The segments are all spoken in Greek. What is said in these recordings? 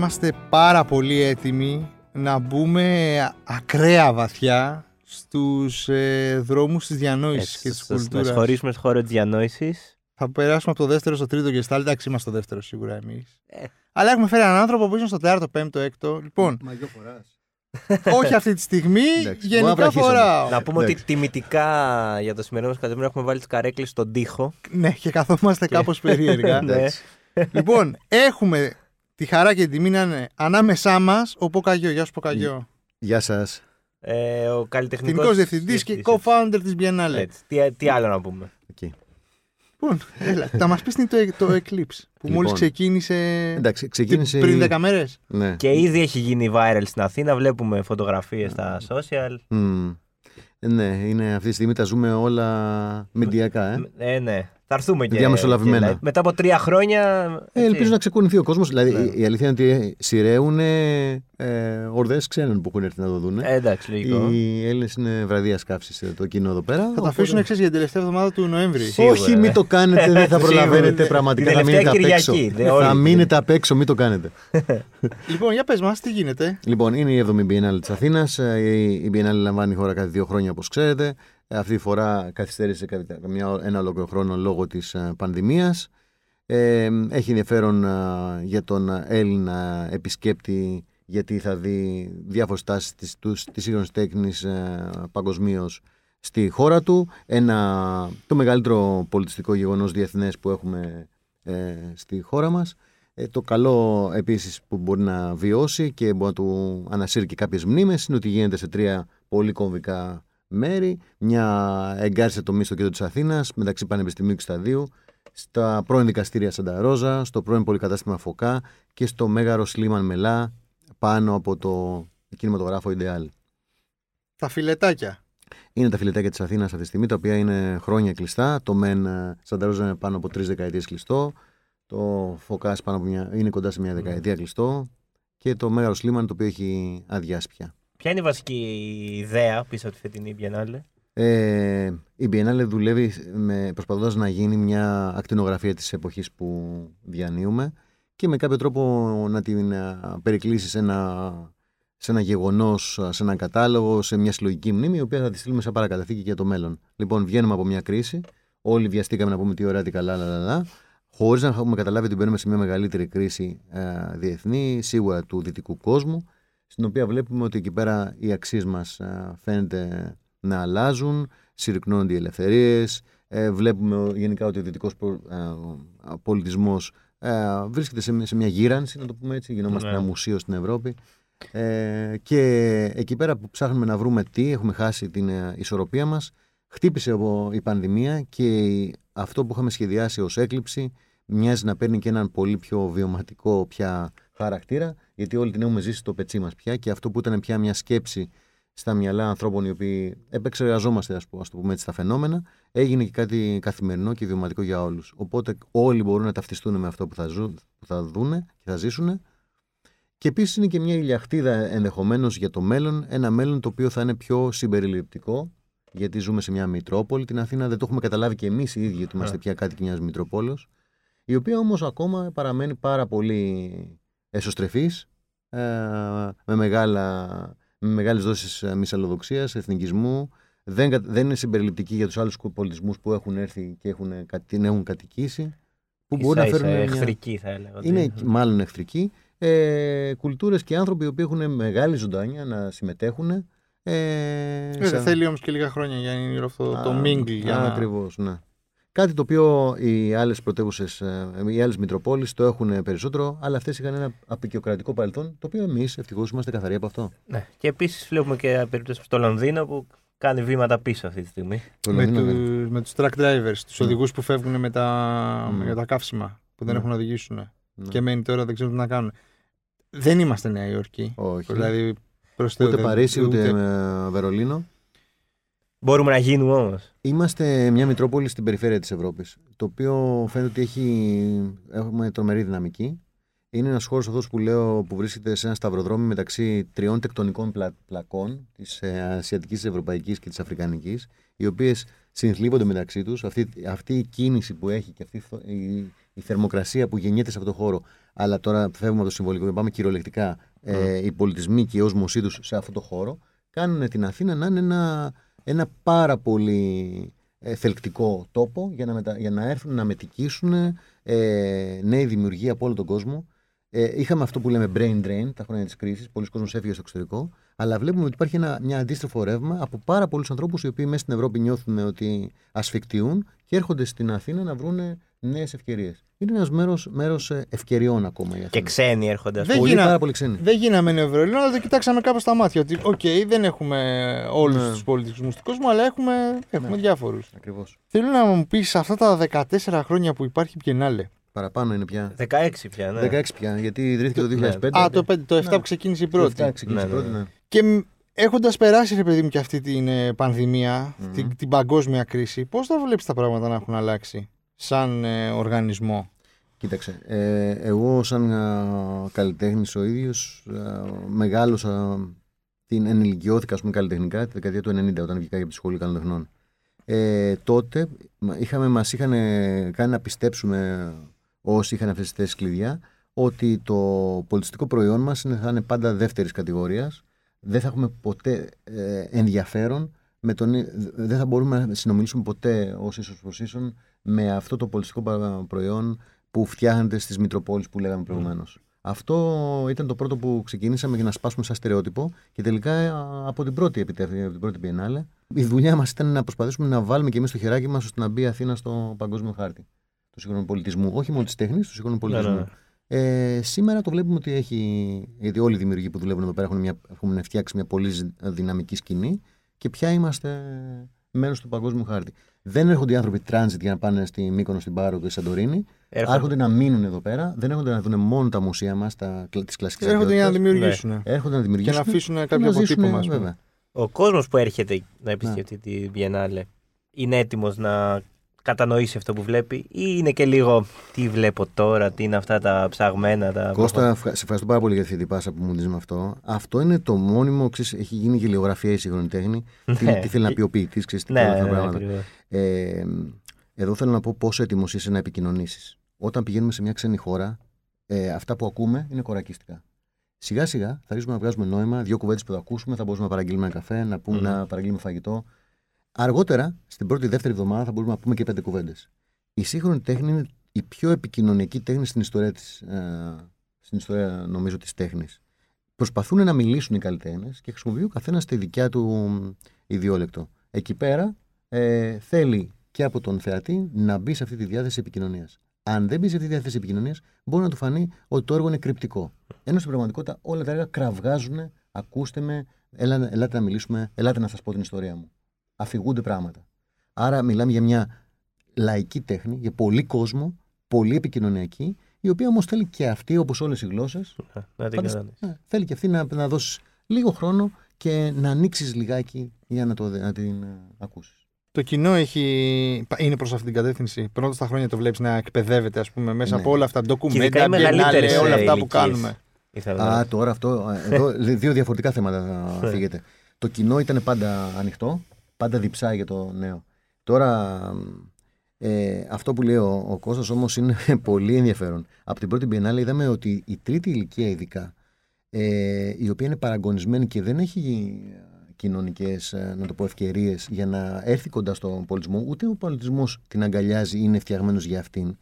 παιδιά, είμαστε πάρα πολύ έτοιμοι να μπούμε ακραία βαθιά στους ε, δρόμους της διανόησης και της Να κουλτούρας. σχολήσουμε στο χώρο της διανόησης. Θα περάσουμε από το δεύτερο στο τρίτο και στάλ. Εντάξει, είμαστε στο δεύτερο σίγουρα εμείς. Ε. Αλλά έχουμε φέρει έναν άνθρωπο που είναι στο τέταρτο, πέμπτο, έκτο. Λοιπόν, Μαγιό φοράς. όχι αυτή τη στιγμή, Εντάξει, μπορώ να γενικά βραχίσω. φοράω. Να πούμε ότι εντάξει. τιμητικά για το σημερινό μας κατεμμένο έχουμε βάλει τι καρέκλες στον τοίχο. Ναι, και καθόμαστε κάπως περίεργα. Ναι. Εντάξει. λοιπόν, έχουμε τη χαρά και την τιμή να είναι ανάμεσά μας ο Ποκαγιό. Γεια σου Ποκαγιό. Γεια σας. Ε, ο καλλιτεχνικός. Τεχνικός διευθυντής και co-founder της Biennale. Έτσι. Τι, τι άλλο να πούμε. Εκεί. Λοιπόν, έλα, θα μας πεις τι είναι το, το Eclipse που Λοιπόν. μόλις ξεκίνησε Εντάξει, ξεκίνησε... πριν η- 10 μέρες. Ναι. Και ήδη έχει γίνει viral στην Αθήνα. Βλέπουμε φωτογραφίες στα social. Μμμ. Ναι, είναι αυτή τη στιγμή τα ζούμε όλα μηντιακά, ε. Ε, ναι. Θα έρθουμε και. Διαμεσολαβημένα. και live. μετά από τρία χρόνια. Ε, έτσι. ελπίζω να ξεκουνηθεί ο κόσμος. Δηλαδή, Ναι. η, η αλήθεια είναι ότι σειραίουν ε, ορδές ξένων που έχουν έρθει να το δουν. Ε, εντάξει, λογικό. Οι Έλληνες είναι βραδία καύσης το κοινό εδώ πέρα. Θα τα οπότε- αφήσουν εξής για την τελευταία εβδομάδα του Νοέμβρη. Σίγουρα, Όχι, ε. μην το κάνετε, δεν θα Σίγουρα. προλαβαίνετε Την πραγματικά. Θα τελευταία μείνετε απ' έξω. Κυριακή, δεν Θα όλη. μείνετε απ' έξω, μην το κάνετε. Λοιπόν, για πες μας, τι γίνεται; Λοιπόν, είναι η 7η Biennale της Αθήνας. Η η Biennale λαμβάνει χώρα κάθε δύο χρόνια, όπως ξέρετε. Ε, Αυτή τη φορά καθυστέρησε κα- καμιά, ένα ολόκληρο χρόνο λόγω της πανδημίας. Ε, έχει ενδιαφέρον ε, για τον Έλληνα επισκέπτη γιατί θα δει διάφορες τάσεις της, τους- της σύγχρονης τέχνης ε, παγκοσμίως στη χώρα του. Ένα, το μεγαλύτερο πολιτιστικό γεγονός διεθνές που έχουμε ε, στη χώρα μας. Ε, το καλό επίσης που μπορεί να βιώσει και μπορεί να του ανασύρει και κάποιες μνήμες είναι ότι γίνεται σε τρία πολύ κομβικά μέρη. Μια εγκάρισε τομή στο κέντρο της Αθήνας μεταξύ Πανεπιστημίου και Σταδίου στα πρώην δικαστήρια Σαντα Ρόζα, στο πρώην πολυκατάστημα Φωκά και στο μέγαρο Σλίμαν Μελά πάνω από το κινηματογράφο Ιντεάλ. Τα φιλετάκια. Είναι τα φιλετάκια της Αθήνας αυτή τη στιγμή, τα οποία είναι χρόνια κλειστά. Το ΜΕΝ ε, Σαντα Ρόζα είναι πάνω από τρεις δεκαετίες κλειστό. Το Φωκάς πάνω από μια, είναι κοντά σε μια δεκαετία κλειστό. Και το μέγαρο Σλίμαν το οποίο έχει αδειάσει πια. Ποια είναι η βασική ιδέα πίσω από τη φετινή Biennale; Ε, η Biennale δουλεύει με, προσπαθώντας να γίνει μια ακτινογραφία της εποχής που διανύουμε και με κάποιο τρόπο να την α, περικλείσει σε ένα, σε ένα γεγονός, α, σε ένα κατάλογο, σε μια συλλογική μνήμη, η οποία θα τη στείλουμε σαν παρακαταθήκη για το μέλλον. Λοιπόν, βγαίνουμε από μια κρίση, όλοι βιαστήκαμε να πούμε τι ωραία, τι καλά, λα, λα, λα, χωρίς να έχουμε καταλάβει ότι μπαίνουμε σε μια μεγαλύτερη κρίση α, διεθνή, σίγουρα του δυτικού κόσμου, στην οποία βλέπουμε ότι εκεί πέρα οι αξίες μας α, φαίνεται να αλλάζουν, συρρυκνώνονται οι ελευθερίες, ε, βλέπουμε γενικά ότι ο δυτικός προ- ε, πολιτισμός ε, βρίσκεται σε, μια- σε μια γύρανση, να το πούμε έτσι, γινόμαστε Ναι. ένα μουσείο στην Ευρώπη ε, και εκεί πέρα που ψάχνουμε να βρούμε τι, έχουμε χάσει την ε, ισορροπία μας, χτύπησε ο- η πανδημία και η- αυτό που είχαμε σχεδιάσει ως έκλειψη μοιάζει να παίρνει και έναν πολύ πιο βιωματικό πια χαρακτήρα, γιατί όλη την έχουμε ζήσει στο πετσί μας πια και αυτό που ήταν πια μια σκέψη στα μυαλά ανθρώπων οι οποίοι επεξεργαζόμαστε, ας πούμε, ας το πούμε έτσι, τα φαινόμενα, έγινε και κάτι καθημερινό και βιωματικό για όλους. Οπότε όλοι μπορούν να ταυτιστούν με αυτό που θα, ζουν, που θα δούνε και θα ζήσουν. Και επίσης είναι και μια ηλιαχτίδα ενδεχομένως για το μέλλον, ένα μέλλον το οποίο θα είναι πιο συμπεριληπτικό, γιατί ζούμε σε μια Μητρόπολη. Την Αθήνα δεν το έχουμε καταλάβει και εμείς οι ίδιοι ότι είμαστε πια κάτοικοι μιας Μητροπόλεως, η οποία όμως ακόμα παραμένει πάρα πολύ εσωστρεφής, ε, με, μεγάλα, με μεγάλες δόσεις ε, μυσαλλοδοξίας, εθνικισμού. Δεν, κα- δεν είναι συμπεριληπτική για τους άλλους πολιτισμούς που έχουν έρθει και έχουν, κα- την έχουν κατοικήσει. Που μπορεί να Ίσα-ίσα φέρουν μια... εχθρική θα έλεγα. ότι- Είναι μάλλον εχθρικοί. Ε, κουλτούρες και άνθρωποι οι οποίοι έχουν μεγάλη ζωντάνια να συμμετέχουν. Ε, Ε, σε- δεν θέλει όμως και λίγα χρόνια για να είναι αυτό το Α, mingle. Για α, να... Ακριβώς, ναι. Κάτι το οποίο οι άλλες πρωτεύουσες, οι άλλες Μητροπόλεις το έχουν περισσότερο, αλλά αυτές είχαν ένα απεικιοκρατικό παρελθόν, το οποίο εμείς ευτυχώς είμαστε καθαροί από αυτό. Ναι. Και επίσης βλέπουμε και περίπτωση στο Λονδίνο που κάνει βήματα πίσω αυτή τη στιγμή. Το με, Λονδίνο δεν- τους, με τους truck drivers, τους Ναι. οδηγούς που φεύγουν με τα, Ναι. για τα καύσιμα που δεν Ναι. έχουν να οδηγήσουν ναι. και μένει τώρα δεν ξέρουν τι να κάνουν. Δεν είμαστε Νέα Υόρκη. Όχι. Δηλαδή, προς Θεού, ούτε δεν- Παρίσι, ούτε, ε, Βερολίνο. Μπορούμε να γίνουμε όμως. Είμαστε μια Μητρόπολη στην περιφέρεια της Ευρώπης, το οποίο φαίνεται ότι έχει, έχουμε τρομερή δυναμική. Είναι ένας χώρος αυτός που λέω που βρίσκεται σε ένα σταυροδρόμι μεταξύ τριών τεκτονικών πλα- πλακών, της ε, Ασιατικής, της Ευρωπαϊκής και της Αφρικανικής, οι οποίες συνθλίβονται μεταξύ τους. Αυτή, αυτή η κίνηση που έχει και αυτή η, η θερμοκρασία που γεννιέται σε αυτό το χώρο. Αλλά τώρα φεύγουμε από το συμβολικό και πάμε κυριολεκτικά. Ε, οι πολιτισμοί και η όσμωσή τους σε αυτό το χώρο κάνουν την Αθήνα να είναι ένα, ένα πάρα πολύ ε, θελκτικό τόπο για να, μετα, για να έρθουν να μετικήσουν ε, νέοι δημιουργοί από όλο τον κόσμο. Ε, είχαμε αυτό που λέμε brain drain τα χρόνια της κρίσης. Πολλοί κόσμοι έφυγε στο εξωτερικό. Αλλά βλέπουμε ότι υπάρχει ένα μια αντίστροφο ρεύμα από πάρα πολλούς ανθρώπους οι οποίοι μέσα στην Ευρώπη νιώθουν ότι ασφικτιούν και έρχονται στην Αθήνα να βρουν νέες ευκαιρίες. Είναι ένας μέρος μέρος ε, ευκαιριών ακόμα. Για και ξένοι έρχονται, ας Δεν πούμε. γίνα- πάρα πολύ ξένοι. Δεν γίναμε νεοευρωελληνό, αλλά το κοιτάξαμε κάπως στα μάτια. Ότι, οκ, δεν έχουμε όλους Ναι. τους πολιτισμού του κόσμου, αλλά έχουμε, έχουμε Ναι. διάφορους. Ακριβώς. Θέλω να μου πεις αυτά τα 14 χρόνια που υπάρχει Biennale. Παραπάνω είναι πια. 16 πια, ναι. 16 πια, γιατί ιδρύθηκε το Ναι. 2005. Α, το, 5, το 7 Ναι. που ξεκίνησε η Το πρώτη. 7 ξεκίνησε Ναι, η ναι, πρώτη, ναι. Ναι. Και έχοντας περάσει, ρε παιδί μου, και αυτή την ε, πανδημία, Μμμ. την, την παγκόσμια κρίση, πώς θα βλέπεις τα πράγματα να έχουν αλλάξει σαν ε, οργανισμό; Κοίταξε, ε, εγώ σαν α, καλλιτέχνης ο ίδιος α, μεγάλωσα, την ενηλικιώθηκα ας πούμε καλλιτεχνικά τη δεκαετία του 90 όταν βγήκα από τη σχολή καλλιτεχνών. Ε, τότε μα- είχαμε, μας είχαν κάνει να πιστέψουμε όσοι είχαν αυτές τις θέσεις κλειδιά ότι το πολιτιστικό προϊόν μας είναι, θα είναι πάντα δεύτερης κατηγορίας δεν θα έχουμε ποτέ ε, ενδιαφέρον με τον, ί- δεν θα μπορούμε να συνομιλήσουμε ποτέ ως ίσως προς ίσον με αυτό το πολιτιστικό πα- προϊόν που φτιάχνεται στις Μητροπόλεις που λέγαμε προηγουμένως. Αυτό ήταν το πρώτο που ξεκίνησαμε για να σπάσουμε σαν στερεότυπο και τελικά ε, από την πρώτη επιτεύξη, από την πρώτη Biennale, η δουλειά μας ήταν να προσπαθήσουμε να βάλουμε και εμείς το χεράκι μας ώστε να μπει η Αθήνα στο παγκόσμιο χάρτη του σύγχρονου πολιτισμού. Όχι μόνο της τέχνης, του σύγχρονου Ναι, πολιτισμού. ναι. Ε, σήμερα το βλέπουμε ότι έχει. Γιατί όλοι οι δημιουργοί που δουλεύουν εδώ πέρα έχουν, μια, έχουν φτιάξει μια πολύ ζ- δυναμική σκηνή και πια είμαστε μέρος του παγκόσμιου χάρτη. Δεν έρχονται οι άνθρωποι transit για να πάνε στη Μύκονο, στην Πάρο και στη Σαντορίνη. Έρχονται. Έρχονται να μείνουν εδώ πέρα. Δεν έρχονται να δουν μόνο τα μουσεία μας, τις κλασικές Έρχονται για να δημιουργήσουν. Έρχονται να Και δημιουργήσουν. να αφήσουν και κάποιο να ζήσουν, αποτύπωμα. ας πούμε. βέβαια. Ο κόσμος που έρχεται να Ναι. επισκεφτεί τη Biennale είναι έτοιμος να κατανοήσει αυτό που βλέπει, ή είναι και λίγο τι βλέπω τώρα, τι είναι αυτά τα ψαγμένα. Τα Κώστα, ευχα- σε ευχαριστώ πάρα πολύ για αυτή την πάσα που μου δίνεις με αυτό. Αυτό είναι το μόνιμο, ξέρεις, έχει γίνει γελιογραφία η σύγχρονη τέχνη. τι, Ναι. τι θέλει να πει ο ποιητής, ξέρεις τι Ναι, όλα αυτά ναι, τα ναι, πράγματα. ακριβώς. Ε, εδώ θέλω να πω πόσο έτοιμος είσαι να επικοινωνήσεις. Όταν πηγαίνουμε σε μια ξένη χώρα, ε, αυτά που ακούμε είναι κορακίστικα. Σιγά σιγά θα αρχίσουμε να βγάζουμε νόημα, δύο κουβέντες που θα ακούσουμε, θα μπορούμε να παραγγείλουμε ένα καφέ, να, πούμε, Μμμ. να παραγγείλουμε φαγητό. Αργότερα, στην πρώτη δεύτερη εβδομάδα, θα μπορούμε να πούμε και πέντε κουβέντες. Η σύγχρονη τέχνη είναι η πιο επικοινωνιακή τέχνη στην ιστορία της, ε, στην ιστορία νομίζω της τέχνης. Προσπαθούν να μιλήσουν οι καλλιτέχνες και χρησιμοποιούν ο καθένας τη δικιά του μ, ιδιόλεκτο. Εκεί πέρα ε, θέλει και από τον θεατή να μπει σε αυτή τη διάθεση επικοινωνίας. Αν δεν μπει σε αυτή τη διάθεση επικοινωνίας, μπορεί να του φανεί ότι το έργο είναι κρυπτικό. Ενώ στην πραγματικότητα όλα τα έργα κραυγάζουν, ακούστε με, έλα, ελάτε να μιλήσουμε, ελάτε να σας πω την ιστορία μου. Αφηγούνται πράγματα. Άρα μιλάμε για μια λαϊκή τέχνη, για πολύ κόσμο, πολύ επικοινωνιακή, η οποία όμως θέλει και αυτή, όπως όλες οι γλώσσες, Να- Να την Πάντως, κατανοήσεις. ναι, θέλει και αυτή να, να δώσεις λίγο χρόνο και να ανοίξεις λιγάκι για να, το, δε- να την ε, ακούσεις. Το κοινό έχει... είναι προς αυτή την κατεύθυνση. Πρώτα στα χρόνια το βλέπεις να εκπαιδεύεται, ας πούμε, μέσα Ναι. από όλα αυτά τα Και ειδικά ντοκουμέντα, οι μεγαλύτερες, biennale, όλα ε, αυτά που ηλικίες. κάνουμε. Ήθελα να- Α, τώρα αυτό. ε, Εδώ δύο διαφορετικά θέματα Ναι. φύγεται. Το κοινό ήταν πάντα ανοιχτό, πάντα διψάει για το νέο. Τώρα, ε, αυτό που λέει ο, ο Κώστας όμως είναι πολύ ενδιαφέρον. Από την πρώτη Biennale είδαμε ότι η τρίτη ηλικία ειδικά, ε, η οποία είναι παραγωνισμένη και δεν έχει κοινωνικές, ε, να το πω, ευκαιρίες για να έρθει κοντά στον πολιτισμό, ούτε ο πολιτισμός την αγκαλιάζει ή είναι φτιαγμένος για αυτήν.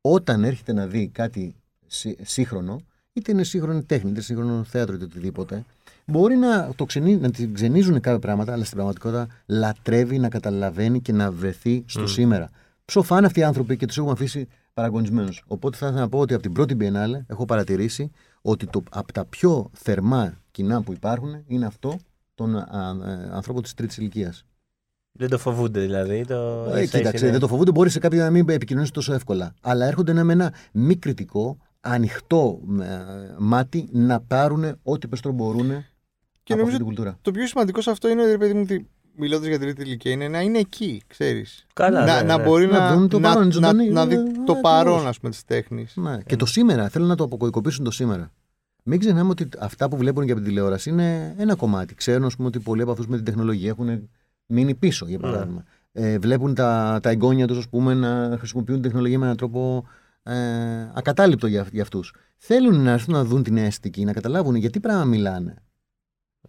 Όταν έρχεται να δει κάτι σύ- σύγχρονο, είτε είναι σύγχρονη τέχνη, είτε σύγχρονο θέατρο, είτε οτιδήποτε, μπορεί να, το ξενί, να την ξενίζουν κάποια πράγματα, αλλά στην πραγματικότητα λατρεύει να καταλαβαίνει και να βρεθεί στο Μμ. σήμερα. Ψοφάνε αυτοί οι άνθρωποι και τους έχουμε αφήσει παραγωνισμένους. Οπότε θα ήθελα να πω ότι από την πρώτη Biennale έχω παρατηρήσει ότι το, από τα πιο θερμά κοινά που υπάρχουν είναι αυτό των α, ε, ανθρώπων της τρίτης ηλικίας. Δεν το φοβούνται δηλαδή. Το... Ε, εσάς κοίταξε, είναι- δεν το φοβούνται. Μπορεί σε κάποιον να μην επικοινωνήσεις τόσο εύκολα. Αλλά έρχονται με ένα μη κριτικό, ανοιχτό ε, μάτι να πάρουν ό,τι περισσότερο μπορούν Και από νομίζω αυτή την κουλτούρα. το πιο σημαντικό σε αυτό είναι, ρε παιδί μου, ότι μιλώντας για τρίτη ηλικία, είναι να είναι εκεί, ξέρεις. Καλά, να, ναι, να ναι. μπορεί Να να, δουν το να, παρόν, να, ζωντανή, να δει ε, το ακριβώς. παρόν, ας πούμε, της τέχνης. Ναι. Και το σήμερα. Θέλουν να το αποκωδικοποιήσουν το σήμερα. Μην ξεχνάμε ότι αυτά που βλέπουν και από την τηλεόραση είναι ένα κομμάτι. Ξέρουν ας πούμε, ότι πολλοί από αυτούς με την τεχνολογία έχουν μείνει πίσω, για Ναι. παράδειγμα. ε, βλέπουν τα, τα εγγόνια τους, πούμε, να χρησιμοποιούν τεχνολογία με έναν τρόπο ε, ακατάληπτο για, για αυτούς. Θέλουν να έρθουν να δουν την αίσθηση, να καταλάβουν γιατί πράγμα μιλάνε.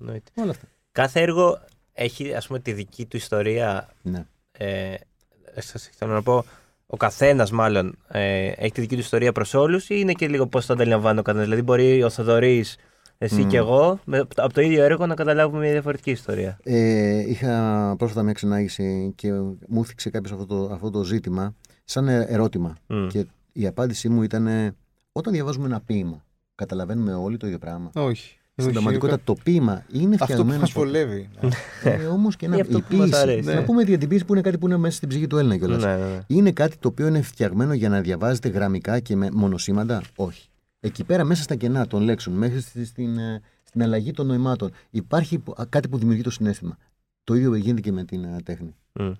Εννοείται. Όλα αυτά. Κάθε έργο έχει ας πούμε τη δική του ιστορία. Ναι. Ε, σας θέλω να πω, ο καθένας μάλλον ε, έχει τη δική του ιστορία προς όλους ή είναι και λίγο πώς το αντιλαμβάνει ο καθένας. Δηλαδή, μπορεί ο Θοδωρής, εσύ Μμμ. και εγώ, με, από το ίδιο έργο να καταλάβουμε μια διαφορετική ιστορία. Ε, είχα πρόσφατα μια ξενάγηση και μου έθιξε κάποιος αυτό το, αυτό το ζήτημα σαν ε- ερώτημα. Μμ. Και η απάντησή μου ήταν ε, όταν διαβάζουμε ένα ποίημα, καταλαβαίνουμε όλοι το ίδιο πράγμα; Όχι. Στην Όχι, πραγματικότητα το ποίημα είναι Αυτό που φτιαγμένο. μας στο- βολεύει. Ε, Όμως και να Ή αυτό η που μας ποίηση. αρέσει. Να Ναι. πούμε για την ποίηση που είναι κάτι που είναι μέσα στην ψυχή του Έλληνα κιόλας. Ναι, ναι, ναι. Είναι κάτι το οποίο είναι φτιαγμένο για να διαβάζετε γραμμικά και με μονοσήματα. Όχι. Εκεί πέρα μέσα στα κενά των λέξεων, μέχρι στη- στην, ε, στην αλλαγή των νοημάτων, υπάρχει που- α, κάτι που δημιουργεί το συνέστημα. Το ίδιο γίνεται και με την ε, τέχνη. Μμ.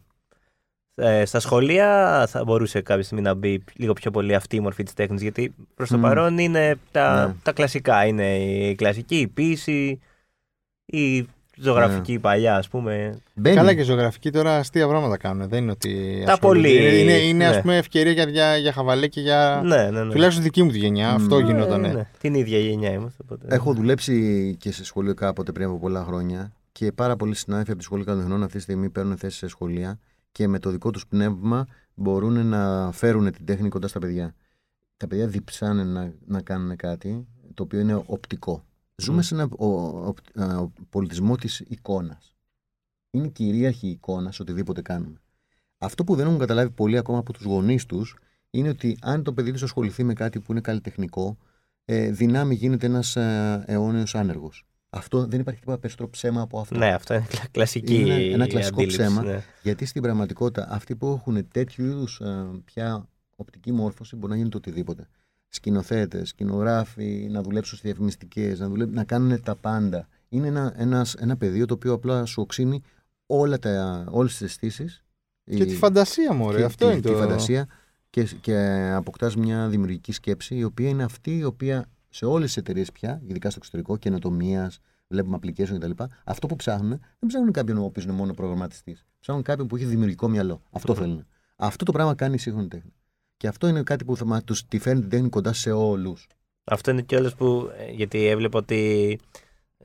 Ε, στα σχολεία θα μπορούσε κάποια στιγμή να μπει λίγο πιο πολύ αυτή η μορφή της τέχνης γιατί προς το Μμ. παρόν είναι τα, Ναι. τα κλασικά. Είναι η κλασική, η ποίηση, η ζωγραφική παλιά ας πούμε. Μπαίνει. Καλά και ζωγραφική τώρα αστεία πράγματα κάνουν. Δεν είναι ότι. Τα ασχολούνται. πολύ, Είναι, είναι, είναι ναι. ας πούμε ευκαιρία για, για, για χαβαλέ και για. Ναι, ναι, ναι. Τουλάχιστον δική μου τη γενιά. Μμ. Αυτό Ε, γινότανε. Ναι, ναι. Την ίδια γενιά είμαστε. Οπότε... Έχω δουλέψει και σε σχολείο κάποτε πριν από πολλά χρόνια και πάρα πολλοί συνάδελφοι από τη Σχολή Καλλιτεχνών αυτή τη στιγμή παίρνουν θέση σε σχολεία και με το δικό τους πνεύμα μπορούν να φέρουν την τέχνη κοντά στα παιδιά. Τα παιδιά διψάνε να, να κάνουν κάτι το οποίο είναι οπτικό. Ζούμε Μμ. σε ένα ο, ο- ο- ο πολιτισμό της εικόνας. Είναι κυρίαρχη η εικόνα σε οτιδήποτε κάνουμε. Αυτό που δεν έχουν καταλάβει πολλοί ακόμα από τους γονείς τους είναι ότι αν το παιδί τους ασχοληθεί με κάτι που είναι καλλιτεχνικό, ε, δυνάμει γίνεται ένας ε, αιώνιος άνεργος. Αυτό δεν υπάρχει τίποτα περισσότερο ψέμα από αυτό. Ναι, αυτό είναι κλα- κλασική Είναι ένα κλασικό αντίληψη, ψέμα. ναι. Γιατί στην πραγματικότητα αυτοί που έχουν τέτοιου είδους πια οπτική μόρφωση μπορεί να γίνει το οτιδήποτε. Σκηνοθέτες, σκηνογράφοι, να δουλέψουν στις διαφημιστικές, να, δουλέψουν, να κάνουν τα πάντα. Είναι ένα, ένας, ένα πεδίο το οποίο απλά σου οξύνει όλα τα, όλες τις αισθήσεις. Και τη φαντασία μου, και Αυτό τη, είναι τη το. φαντασία και, και αποκτάς μια δημιουργική σκέψη η οποία είναι αυτή η οποία σε όλες τις εταιρείες πια, ειδικά στο εξωτερικό, καινοτομίας, βλέπουμε application κτλ. Αυτό που ψάχνουν δεν ψάχνουν κάποιον ο οποίος είναι μόνο προγραμματιστής. Ψάχνουν κάποιον που έχει δημιουργικό μυαλό. Αυτό Μμμ. θέλουν. Αυτό το πράγμα κάνει η σύγχρονη τέχνη. Και αυτό είναι κάτι που θα μα- τους τη φέρνει την τέχνη κοντά σε όλους. Αυτό είναι κιόλα που. ε, Γιατί έβλεπα ότι.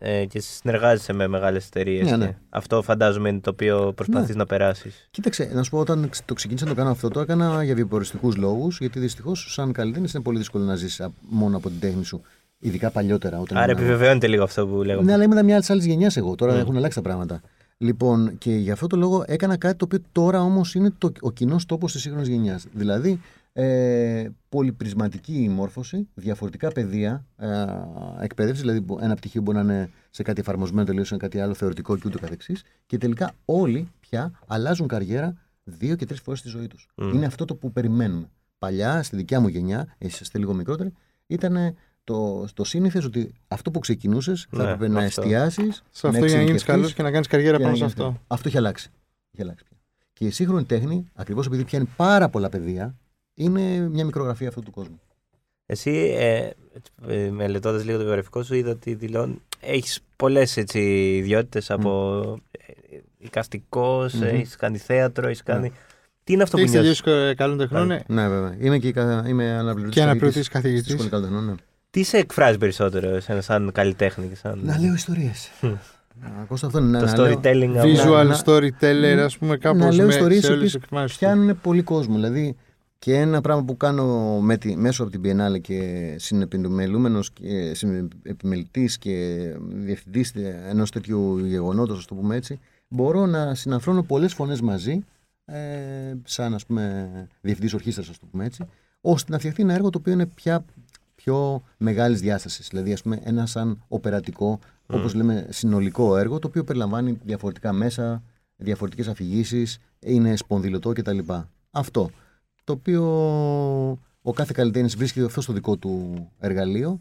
Ε, και συνεργάζεσαι με μεγάλες εταιρείες. Ναι, ναι. Αυτό φαντάζομαι είναι το οποίο προσπαθείς Ναι. να περάσεις. Κοίταξε, να σου πω, όταν ξε- το ξεκίνησα να το κάνω αυτό, το έκανα για βιοποριστικούς λόγους, γιατί δυστυχώς, σαν καλλιτέχνης, είναι πολύ δύσκολο να ζήσει μόνο από την τέχνη σου. Ειδικά παλιότερα. Όταν Άρα ήμουν- επιβεβαιώνεται λίγο αυτό που λέγαμε. Ναι, αλλά ήμουν μια άλλη γενιάς εγώ. Τώρα Μμ. έχουν αλλάξει τα πράγματα. Λοιπόν, και γι' αυτό το λόγο έκανα κάτι το οποίο τώρα όμως είναι το, ο κοινός τόπος της σύγχρονης γενιάς. Δηλαδή, ε, πολυπρισματική μόρφωση, διαφορετικά πεδία ε, εκπαίδευση. Δηλαδή, μπο- ένα πτυχίο μπορεί να είναι σε κάτι εφαρμοσμένο τελείως, σε κάτι άλλο θεωρητικό και ούτω καθεξής. Και τελικά όλοι πια αλλάζουν καριέρα δύο και τρεις φορές στη ζωή τους. Μμ. Είναι αυτό το που περιμένουμε. Παλιά, στη δικιά μου γενιά, εσεί είστε λίγο μικρότεροι, ήταν το, το σύνηθες ότι αυτό που ξεκινούσες θα Ναι, έπρεπε να αυτό. εστιάσεις. Σε αυτό για να γίνεις καλός και να κάνεις καριέρα πάνω σε αυτό. Αυτό έχει αλλάξει. Έχει αλλάξει πια. Και η σύγχρονη τέχνη, ακριβώς επειδή πιάνει πάρα πολλά πεδία, είναι μια μικρογραφία αυτού του κόσμου. Εσύ, ε, ε, μελετώντα λίγο το βιογραφικό σου, είδα ότι δηλώνει. Έχεις πολλές ιδιότητες από ε, εικαστικός, Μμμ. έχεις κάνει θέατρο, έχεις κάνει. Τι είναι αυτό Και που έχεις νιώθεις, τελειώσει καλών τεχνών ναι. Ναι, βέβαια. Είμαι και κα- είμαι αναπληρωτής και αναπληρωτής Στη καθηγητή. σχολή καλλιτεχνών, ναι. Τι σε εκφράζει περισσότερο εσένα, σαν καλλιτέχνη και σαν. Να λέω ιστορίες. Κώστα αυτό είναι. το να, να λέω- storytelling. από- Visual να- storyteller, ας πούμε, κάπως. να λέω ιστορίες σε οι όλες τι οποίες εκφάνσει. πιάνουν πολύ κόσμο. Δηλαδή, και ένα πράγμα που κάνω με τη, μέσω από την Biennale και συνεπιμελούμενος και συνεπιμελητής και διευθυντής ενός τέτοιου γεγονότος, ας το πούμε έτσι, μπορώ να συναφρώνω πολλές φωνές μαζί, ε, σαν ας πούμε διευθυντής ορχήστρας, ας το πούμε έτσι, ώστε να φτιαχτεί ένα έργο το οποίο είναι πια πιο μεγάλης διάστασης. Δηλαδή, ας πούμε, ένα σαν οπερατικό, όπως λέμε, συνολικό έργο, το οποίο περιλαμβάνει διαφορετικά μέσα, διαφορετικές αφηγήσεις, είναι σπονδυλωτό κτλ. Αυτό. Το οποίο ο κάθε καλλιτέχνης βρίσκει αυτό στο δικό του εργαλείο.